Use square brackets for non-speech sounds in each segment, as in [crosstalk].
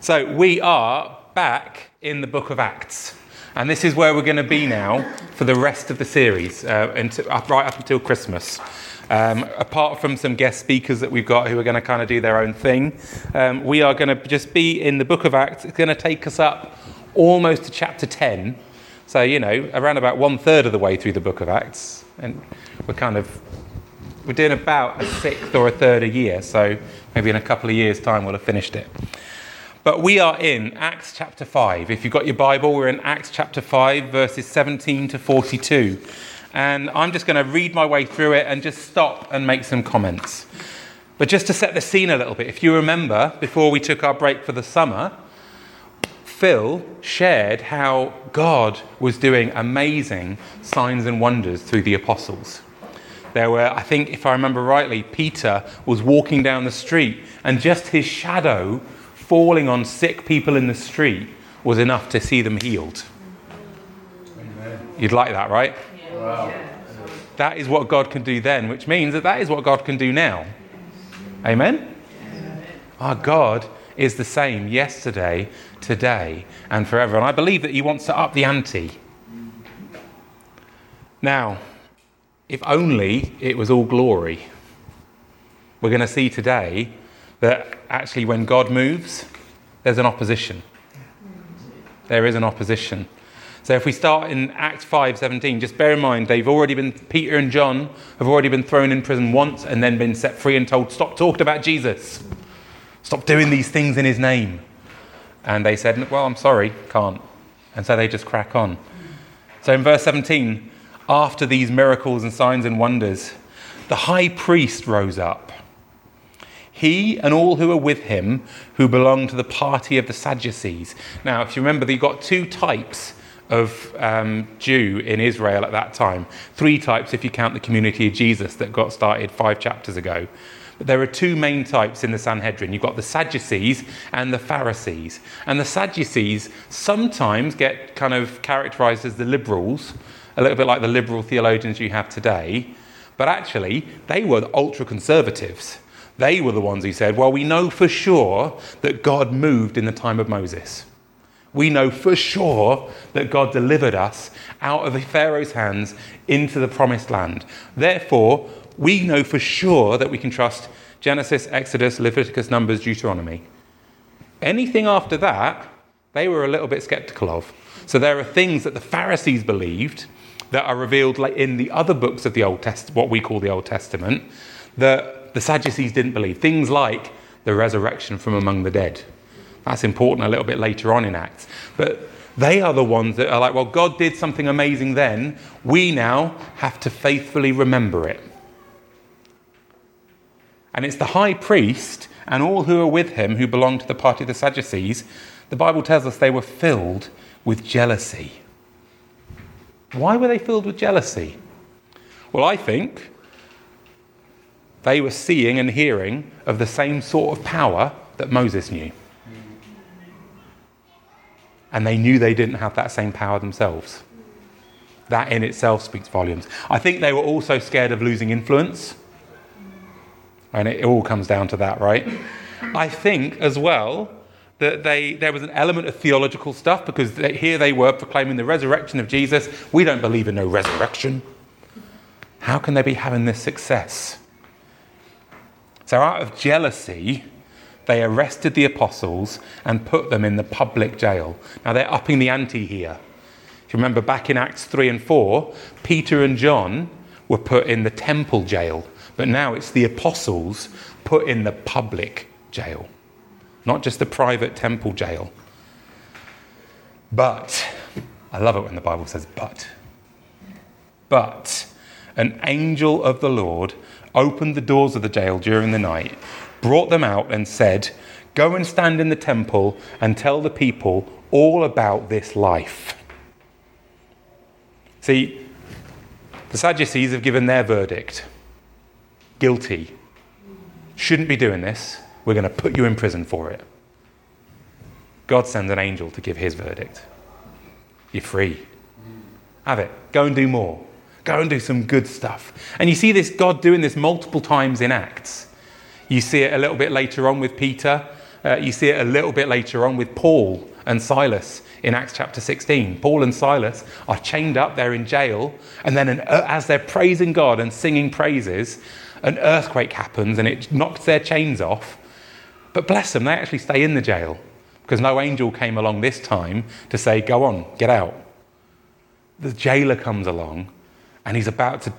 So we are back in the book of Acts. And this is where we're going to be now for the rest of the series, uh, until, up, right up until Christmas. Um, apart from some guest speakers that we've got who are going to kind of do their own thing, um, we are going to just be in the book of Acts. It's going to take us up almost to chapter 10. So, you know, around about one third of the way through the book of Acts. And we're kind of, we're doing about a sixth or a third a year. So maybe in a couple of years' time we'll have finished it. But we are in Acts chapter 5. If you've got your Bible, we're in Acts chapter 5, verses 17 to 42. And I'm just going to read my way through it and just stop and make some comments. But just to set the scene a little bit, if you remember, before we took our break for the summer, Phil shared how God was doing amazing signs and wonders through the apostles. There were, I think, if I remember rightly, Peter was walking down the street and just his shadow falling on sick people in the street was enough to see them healed. Amen. You'd like that, right? Wow. That is what God can do then, which means that that is what God can do now. Amen? Amen. Our God is the same yesterday, today, and forever. And I believe that He wants to up the ante. Now, if only it was all glory. We're going to see today that actually when God moves, there's an opposition. There is an opposition. So if we start in Acts 5:17, just bear in mind they've already been Peter and John have already been thrown in prison once and then been set free and told stop talking about Jesus. Stop doing these things in his name. And they said, "Well, I'm sorry, can't." And so they just crack on. So in verse 17, after these miracles and signs and wonders, the high priest rose up he and all who are with him who belong to the party of the Sadducees. Now, if you remember, you've got two types of um, Jew in Israel at that time. Three types if you count the community of Jesus that got started five chapters ago. But there are two main types in the Sanhedrin. You've got the Sadducees and the Pharisees. And the Sadducees sometimes get kind of characterized as the liberals, a little bit like the liberal theologians you have today. But actually, they were the ultra conservatives. They were the ones who said, Well, we know for sure that God moved in the time of Moses. We know for sure that God delivered us out of Pharaoh's hands into the promised land. Therefore, we know for sure that we can trust Genesis, Exodus, Leviticus, Numbers, Deuteronomy. Anything after that, they were a little bit skeptical of. So there are things that the Pharisees believed that are revealed in the other books of the Old Testament, what we call the Old Testament, that the Sadducees didn't believe. Things like the resurrection from among the dead. That's important a little bit later on in Acts. But they are the ones that are like, well, God did something amazing then. We now have to faithfully remember it. And it's the high priest and all who are with him who belong to the party of the Sadducees. The Bible tells us they were filled with jealousy. Why were they filled with jealousy? Well, I think they were seeing and hearing of the same sort of power that Moses knew. And they knew they didn't have that same power themselves. That in itself speaks volumes. I think they were also scared of losing influence. And it all comes down to that, right? I think as well that they, there was an element of theological stuff because they, here they were proclaiming the resurrection of Jesus. We don't believe in no resurrection. How can they be having this success? So, out of jealousy, they arrested the apostles and put them in the public jail. Now, they're upping the ante here. If you remember back in Acts 3 and 4, Peter and John were put in the temple jail, but now it's the apostles put in the public jail, not just the private temple jail. But, I love it when the Bible says but. But an angel of the Lord opened the doors of the jail during the night, brought them out, and said, Go and stand in the temple and tell the people all about this life. See, the Sadducees have given their verdict guilty. Shouldn't be doing this. We're going to put you in prison for it. God sends an angel to give his verdict. You're free. Have it. Go and do more. Go and do some good stuff. And you see this God doing this multiple times in Acts. You see it a little bit later on with Peter. Uh, you see it a little bit later on with Paul and Silas in Acts chapter 16. Paul and Silas are chained up, they're in jail, and then an, uh, as they're praising God and singing praises, an earthquake happens and it knocks their chains off. But bless them, they actually stay in the jail because no angel came along this time to say, Go on, get out. The jailer comes along and he's about to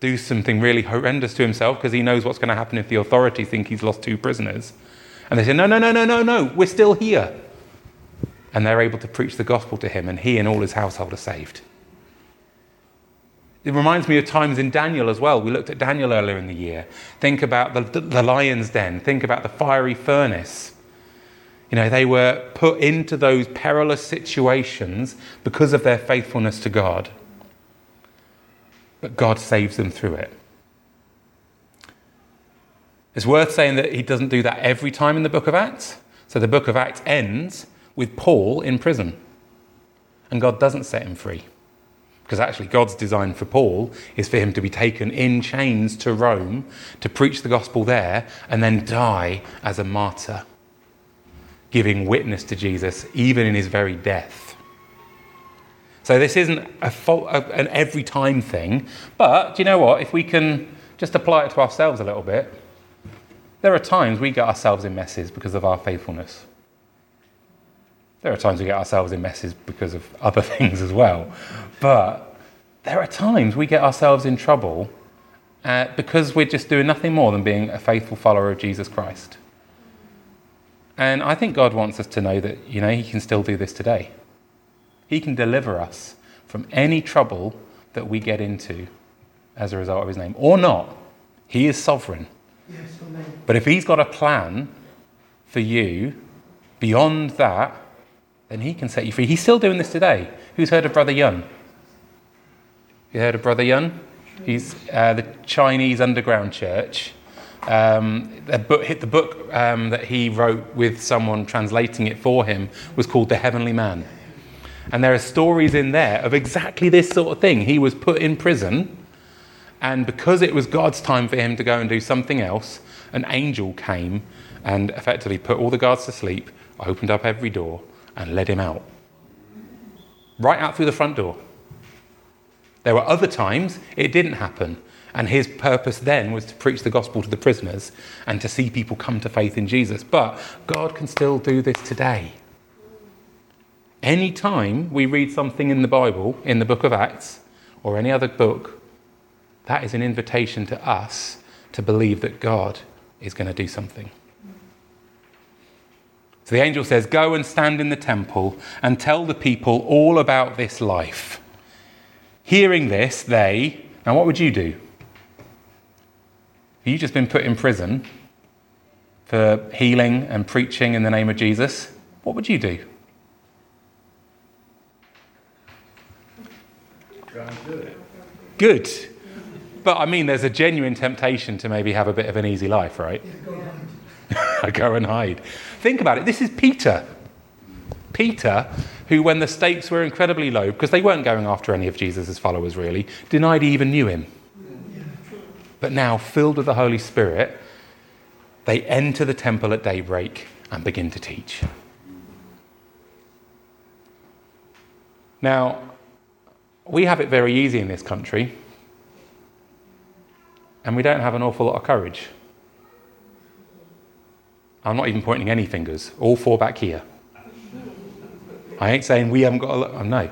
do something really horrendous to himself because he knows what's going to happen if the authorities think he's lost two prisoners. And they say, No, no, no, no, no, no, we're still here. And they're able to preach the gospel to him, and he and all his household are saved. It reminds me of times in Daniel as well. We looked at Daniel earlier in the year. Think about the, the lion's den, think about the fiery furnace. You know, they were put into those perilous situations because of their faithfulness to God. But God saves them through it. It's worth saying that he doesn't do that every time in the book of Acts. So the book of Acts ends with Paul in prison. And God doesn't set him free. Because actually, God's design for Paul is for him to be taken in chains to Rome to preach the gospel there and then die as a martyr, giving witness to Jesus even in his very death. So, this isn't a fault, an every time thing, but do you know what? If we can just apply it to ourselves a little bit, there are times we get ourselves in messes because of our faithfulness. There are times we get ourselves in messes because of [laughs] other things as well. But there are times we get ourselves in trouble uh, because we're just doing nothing more than being a faithful follower of Jesus Christ. And I think God wants us to know that, you know, He can still do this today. He can deliver us from any trouble that we get into as a result of His name, or not. He is sovereign. But if he's got a plan for you beyond that, then he can set you free. He's still doing this today. Who's heard of Brother Yun? You heard of Brother Yun? He's uh, the Chinese underground church. Um, the book, the book um, that he wrote with someone translating it for him was called The Heavenly Man. And there are stories in there of exactly this sort of thing. He was put in prison and because it was God's time for him to go and do something else, an angel came and effectively put all the guards to sleep, opened up every door, and led him out. Right out through the front door. There were other times it didn't happen. And his purpose then was to preach the gospel to the prisoners and to see people come to faith in Jesus. But God can still do this today. Any time we read something in the Bible, in the book of Acts, or any other book, that is an invitation to us to believe that God is going to do something. So the angel says, Go and stand in the temple and tell the people all about this life. Hearing this, they, now what would you do? Have you just been put in prison for healing and preaching in the name of Jesus? What would you do? And do it. Good but I mean, there's a genuine temptation to maybe have a bit of an easy life, right? Go, [laughs] go and hide. Think about it. This is Peter. Peter, who, when the stakes were incredibly low, because they weren't going after any of Jesus' followers really, denied he even knew him. But now, filled with the Holy Spirit, they enter the temple at daybreak and begin to teach. Now, we have it very easy in this country and we don't have an awful lot of courage. I'm not even pointing any fingers, all four back here. I ain't saying we haven't got a lot, oh, no.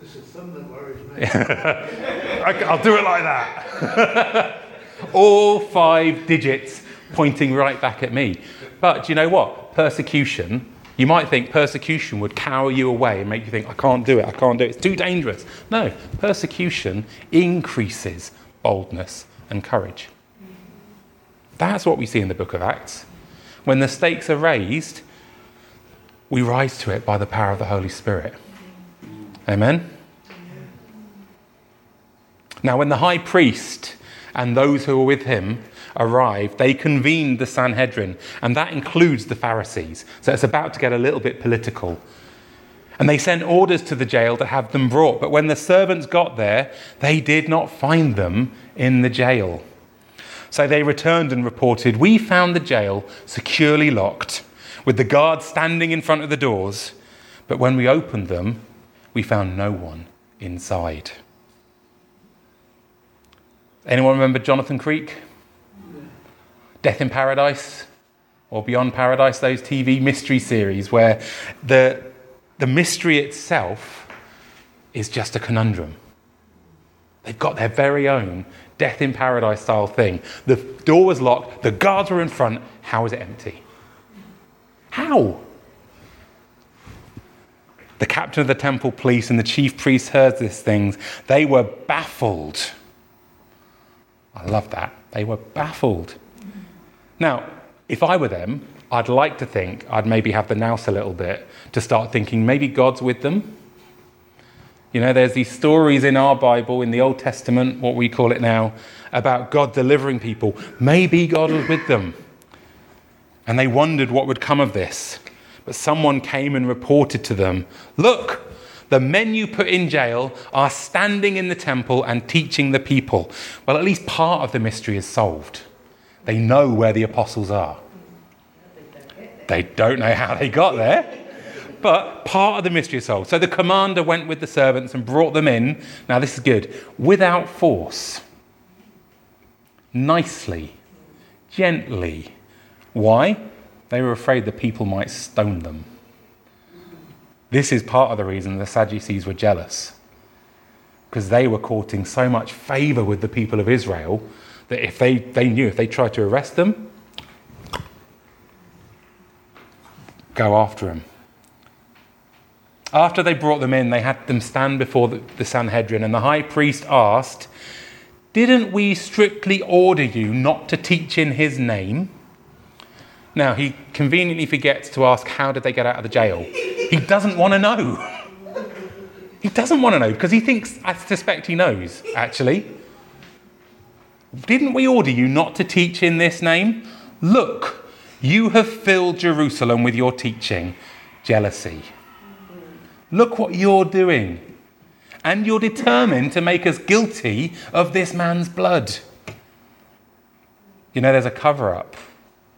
This is something that worries me. [laughs] I'll do it like that. [laughs] all five digits pointing right back at me. But do you know what? Persecution, you might think persecution would cower you away and make you think, I can't do it, I can't do it, it's too dangerous. No, persecution increases boldness and courage. That's what we see in the book of Acts. When the stakes are raised, we rise to it by the power of the Holy Spirit. Amen? Now, when the high priest and those who were with him arrived, they convened the Sanhedrin, and that includes the Pharisees. So it's about to get a little bit political. And they sent orders to the jail to have them brought. But when the servants got there, they did not find them in the jail. So they returned and reported, We found the jail securely locked, with the guards standing in front of the doors. But when we opened them, we found no one inside. Anyone remember Jonathan Creek? Death in Paradise or Beyond Paradise, those TV mystery series where the, the mystery itself is just a conundrum. They've got their very own death in paradise style thing. The door was locked, the guards were in front. How is it empty? How? The captain of the temple police and the chief priest heard these things. They were baffled. I love that. They were baffled. Now, if I were them, I'd like to think I'd maybe have the nous a little bit to start thinking maybe God's with them. You know, there's these stories in our Bible, in the Old Testament, what we call it now, about God delivering people. Maybe God was with them. And they wondered what would come of this. But someone came and reported to them Look, the men you put in jail are standing in the temple and teaching the people. Well, at least part of the mystery is solved. They know where the apostles are. They don't know how they got there, but part of the mystery is solved. So the commander went with the servants and brought them in. Now, this is good without force, nicely, gently. Why? They were afraid the people might stone them. This is part of the reason the Sadducees were jealous, because they were courting so much favor with the people of Israel that if they, they knew if they tried to arrest them, go after them. After they brought them in, they had them stand before the, the Sanhedrin, and the high priest asked, Didn't we strictly order you not to teach in his name? Now, he conveniently forgets to ask, How did they get out of the jail? He doesn't want to know. [laughs] He doesn't want to know because he thinks, I suspect he knows, actually. Didn't we order you not to teach in this name? Look, you have filled Jerusalem with your teaching. Jealousy. Look what you're doing. And you're determined to make us guilty of this man's blood. You know, there's a cover up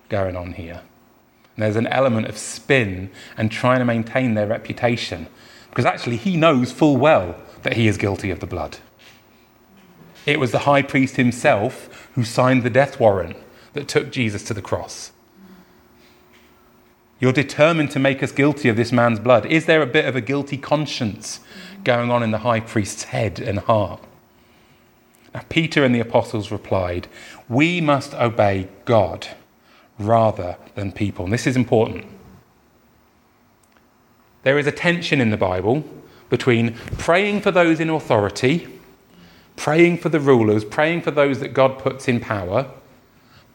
going on here. There's an element of spin and trying to maintain their reputation. Because actually, he knows full well that he is guilty of the blood. It was the high priest himself who signed the death warrant that took Jesus to the cross. You're determined to make us guilty of this man's blood. Is there a bit of a guilty conscience going on in the high priest's head and heart? Now, Peter and the apostles replied, We must obey God rather than people. And this is important. There is a tension in the Bible between praying for those in authority praying for the rulers, praying for those that God puts in power,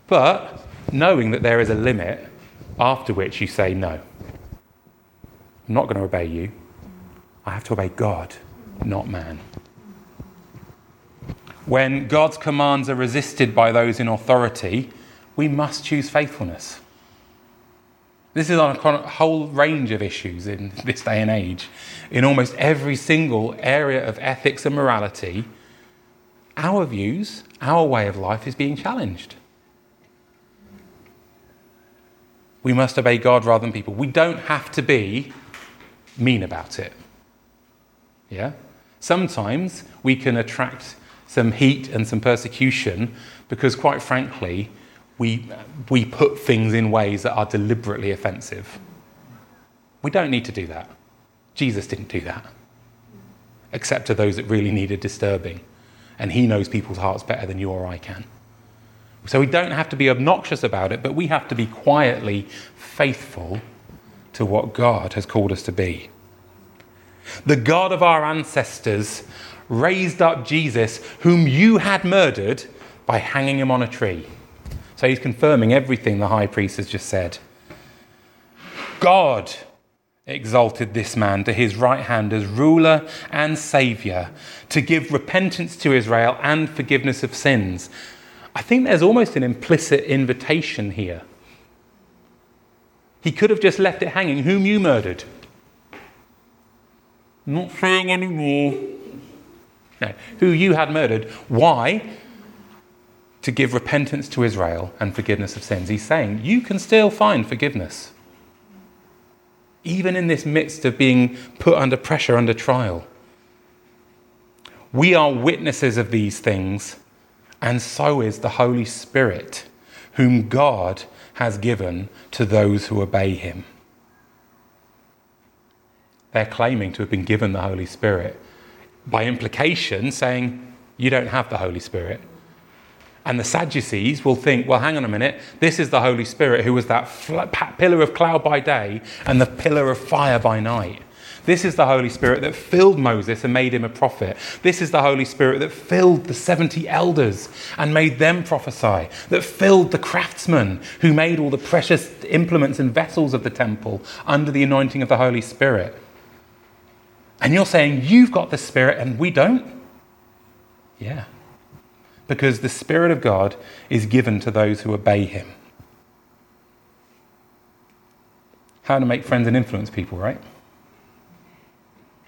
but knowing that there is a limit after which you say, No, I'm not going to obey you. I have to obey God, not man. When God's commands are resisted by those in authority, we must choose faithfulness. This is on a whole range of issues in this day and age. In almost every single area of ethics and morality, our views, our way of life is being challenged. We must obey God rather than people. We don't have to be mean about it. Yeah? Sometimes we can attract some heat and some persecution because, quite frankly, we, we put things in ways that are deliberately offensive. We don't need to do that. Jesus didn't do that, except to those that really needed disturbing and He knows people's hearts better than you or I can. So we don't have to be obnoxious about it, but we have to be quietly faithful to what God has called us to be. The God of our ancestors raised up Jesus, whom you had murdered, by hanging him on a tree. So he's confirming everything the high priest has just said. God exalted this man to his right hand as ruler and saviour to give repentance to Israel and forgiveness of sins. I think there's almost an implicit invitation here. He could have just left it hanging, whom you murdered. Not saying anymore. No, who you had murdered. Why? to give repentance to Israel and forgiveness of sins. He's saying you can still find forgiveness, even in this midst of being put under pressure, under trial. We are witnesses of these things, and so is the Holy Spirit, whom God has given to those who obey him. They're claiming to have been given the Holy Spirit, by implication, saying, You don't have the Holy Spirit. And the Sadducees will think, well, hang on a minute, this is the Holy Spirit who was that pillar of cloud by day and the pillar of fire by night. This is the Holy Spirit that filled Moses and made him a prophet. This is the Holy Spirit that filled the 70 elders and made them prophesy, that filled the craftsmen who made all the precious implements and vessels of the temple under the anointing of the Holy Spirit. And you're saying you've got the Spirit and we don't? Yeah. Because the Spirit of God is given to those who obey Him. How to make friends and influence people, right?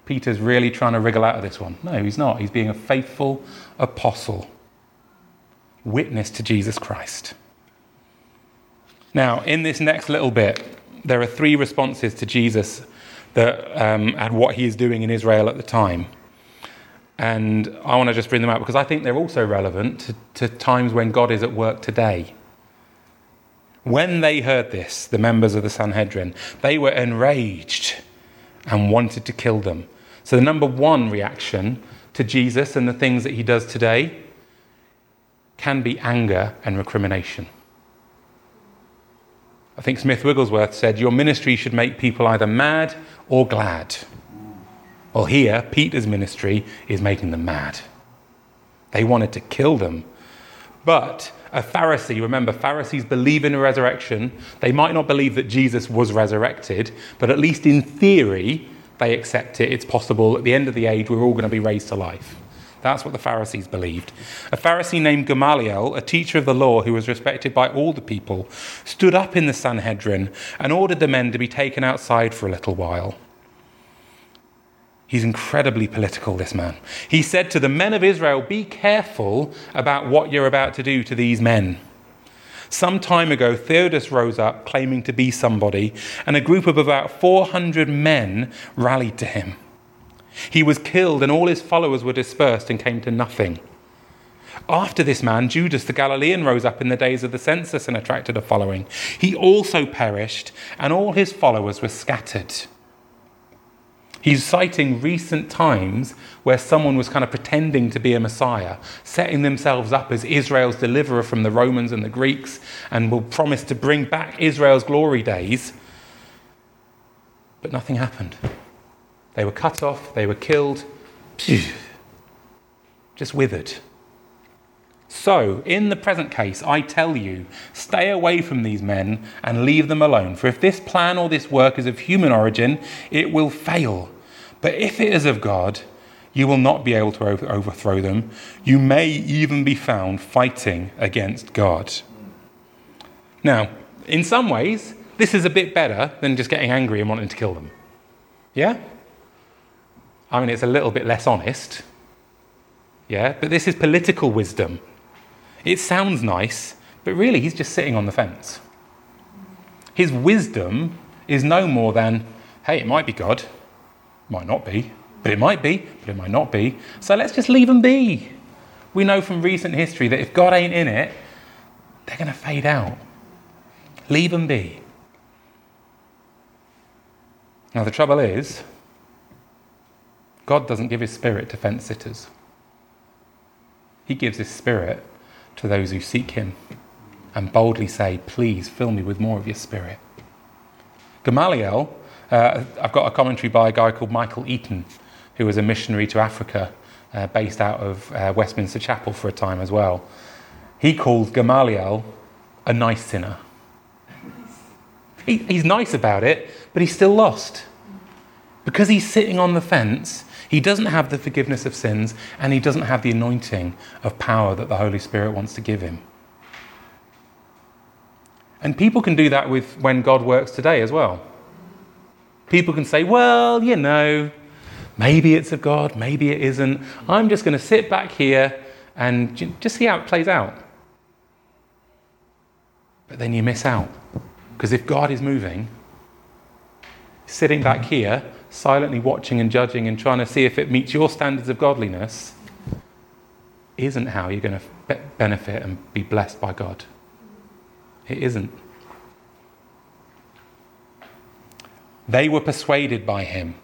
Peter's really trying to wriggle out of this one. No, he's not. He's being a faithful apostle, witness to Jesus Christ. Now, in this next little bit, there are three responses to Jesus that, um, and what he is doing in Israel at the time. And I want to just bring them out because I think they're also relevant to, to times when God is at work today. When they heard this, the members of the Sanhedrin, they were enraged and wanted to kill them. So, the number one reaction to Jesus and the things that he does today can be anger and recrimination. I think Smith Wigglesworth said, Your ministry should make people either mad or glad. Well, here, Peter's ministry is making them mad. They wanted to kill them. But a Pharisee, remember, Pharisees believe in a resurrection. They might not believe that Jesus was resurrected, but at least in theory, they accept it. It's possible at the end of the age, we're all going to be raised to life. That's what the Pharisees believed. A Pharisee named Gamaliel, a teacher of the law who was respected by all the people, stood up in the Sanhedrin and ordered the men to be taken outside for a little while. He's incredibly political, this man. He said to the men of Israel, Be careful about what you're about to do to these men. Some time ago, Theudas rose up claiming to be somebody, and a group of about 400 men rallied to him. He was killed, and all his followers were dispersed and came to nothing. After this man, Judas the Galilean rose up in the days of the census and attracted a following. He also perished, and all his followers were scattered. He's citing recent times where someone was kind of pretending to be a Messiah, setting themselves up as Israel's deliverer from the Romans and the Greeks, and will promise to bring back Israel's glory days. But nothing happened. They were cut off, they were killed, just withered. So, in the present case, I tell you, stay away from these men and leave them alone. For if this plan or this work is of human origin, it will fail. But if it is of God, you will not be able to overthrow them. You may even be found fighting against God. Now, in some ways, this is a bit better than just getting angry and wanting to kill them. Yeah? I mean, it's a little bit less honest. Yeah? But this is political wisdom. It sounds nice, but really he's just sitting on the fence. His wisdom is no more than hey, it might be God, might not be, but it might be, but it might not be. So let's just leave them be. We know from recent history that if God ain't in it, they're going to fade out. Leave them be. Now, the trouble is, God doesn't give his spirit to fence sitters, he gives his spirit to those who seek Him and boldly say, Please fill me with more of your Spirit. Gamaliel, uh, I've got a commentary by a guy called Michael Eaton, who was a missionary to Africa, uh, based out of uh, Westminster Chapel for a time as well. He called Gamaliel a nice sinner. He, he's nice about it, but he's still lost. Because he's sitting on the fence, he doesn't have the forgiveness of sins and he doesn't have the anointing of power that the Holy Spirit wants to give him. And people can do that with when God works today as well. People can say, well, you know, maybe it's of God, maybe it isn't. I'm just going to sit back here and just see how it plays out. But then you miss out. Because if God is moving, sitting back here, silently watching and judging and trying to see if it meets your standards of godliness, isn't how you're going to be- benefit and be blessed by God. It isn't. They were persuaded by him.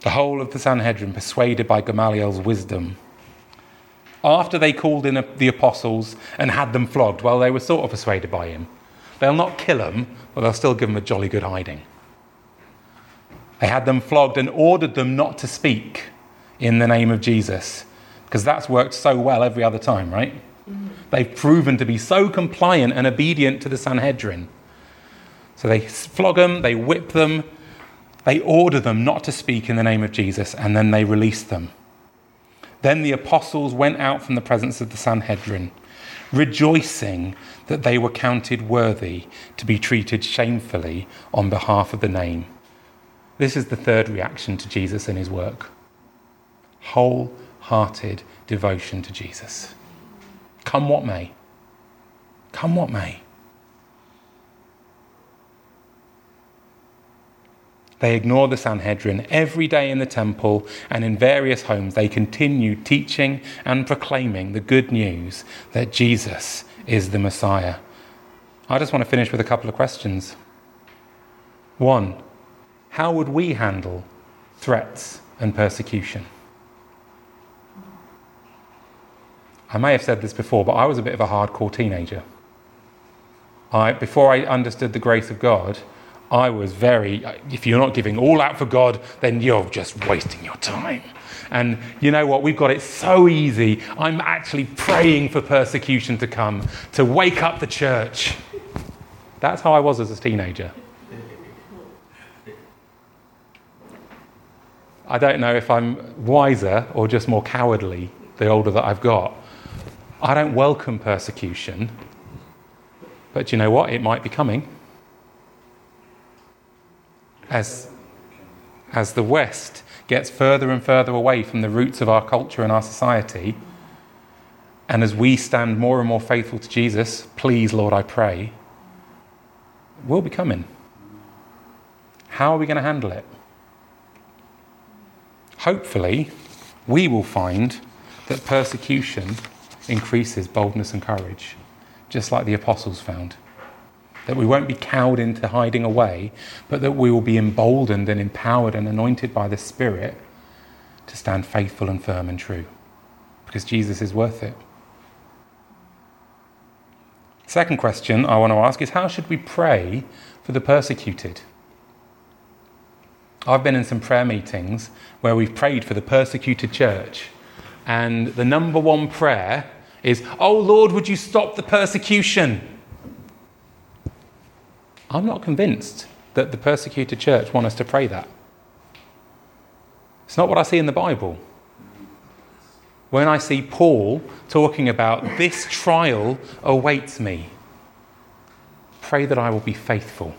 The whole of the Sanhedrin persuaded by Gamaliel's wisdom. After they called in the apostles and had them flogged, well, they were sort of persuaded by him. They'll not kill them, but they'll still give them a jolly good hiding. They had them flogged and ordered them not to speak in the name of Jesus, because that's worked so well every other time, right? Mm-hmm. They've proven to be so compliant and obedient to the Sanhedrin. So they flog them, they whip them, they order them not to speak in the name of Jesus, and then they release them. Then the apostles went out from the presence of the Sanhedrin, rejoicing that they were counted worthy to be treated shamefully on behalf of the name. This is the third reaction to Jesus and his work wholehearted devotion to Jesus. Come what may. Come what may. They ignore the Sanhedrin every day in the temple and in various homes. They continue teaching and proclaiming the good news that Jesus is the Messiah. I just want to finish with a couple of questions. One, how would we handle threats and persecution? I may have said this before, but I was a bit of a hardcore teenager. I, before I understood the grace of God, I was very, if you're not giving all out for God, then you're just wasting your time. And you know what? We've got it so easy. I'm actually praying for persecution to come, to wake up the church. That's how I was as a teenager. I don't know if I'm wiser or just more cowardly the older that I've got. I don't welcome persecution, but you know what? It might be coming as, as the West gets further and further away from the roots of our culture and our society, and as we stand more and more faithful to Jesus, please, Lord, I pray, will be coming. How are we going to handle it? Hopefully, we will find that persecution increases boldness and courage, just like the apostles found that we won't be cowed into hiding away, but that we will be emboldened and empowered and anointed by the Spirit to stand faithful and firm and true. Because Jesus is worth it. Second question I want to ask is how should we pray for the persecuted? I've been in some prayer meetings where we've prayed for the persecuted church, and the number one prayer is, Oh Lord, would you stop the persecution? I'm not convinced that the persecuted church want us to pray that. It's not what I see in the Bible. When I see Paul talking about this trial awaits me, pray that I will be faithful.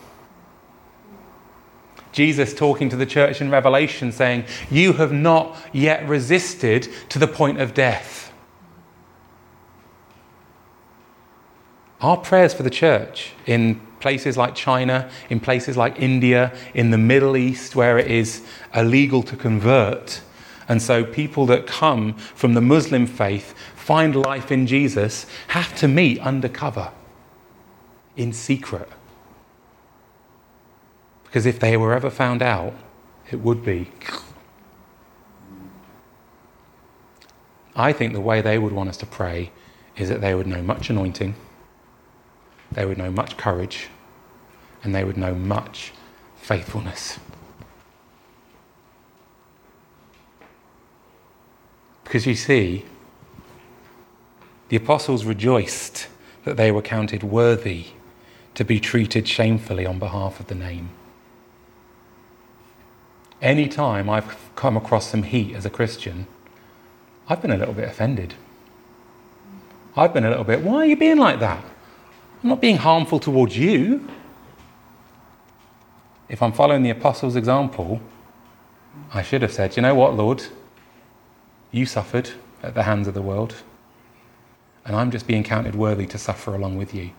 Jesus talking to the church in Revelation saying, You have not yet resisted to the point of death. Our prayers for the church in places like China, in places like India, in the Middle East, where it is illegal to convert. And so people that come from the Muslim faith, find life in Jesus, have to meet undercover, in secret. Because if they were ever found out, it would be. I think the way they would want us to pray is that they would know much anointing they would know much courage and they would know much faithfulness. Because you see, the apostles rejoiced that they were counted worthy to be treated shamefully on behalf of the name. Any time I've come across some heat as a Christian, I've been a little bit offended. I've been a little bit, why are you being like that? I'm not being harmful towards you. If I'm following the apostles' example, I should have said, you know what, Lord? You suffered at the hands of the world. And I'm just being counted worthy to suffer along with you,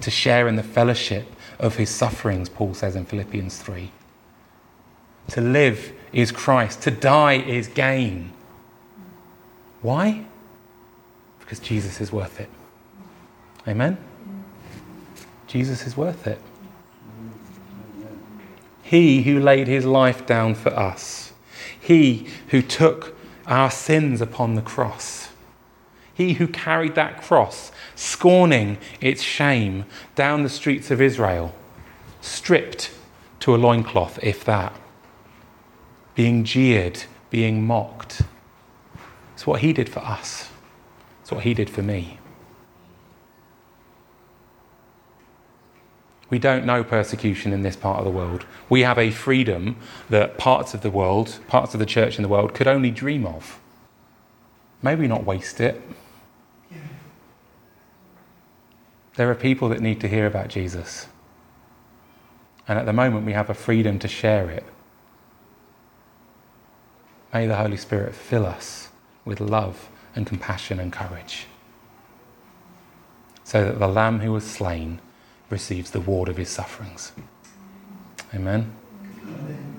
to share in the fellowship of his sufferings, Paul says in Philippians 3. To live is Christ, to die is gain. Why? Because Jesus is worth it. Amen? Jesus is worth it. He who laid his life down for us. He who took our sins upon the cross. He who carried that cross, scorning its shame, down the streets of Israel, stripped to a loincloth, if that, being jeered, being mocked. It's what he did for us, it's what he did for me. We don't know persecution in this part of the world. We have a freedom that parts of the world, parts of the church in the world, could only dream of. Maybe not waste it. There are people that need to hear about Jesus. And at the moment, we have a freedom to share it. May the Holy Spirit fill us with love and compassion and courage so that the Lamb who was slain receives the ward of his sufferings. Amen. Amen.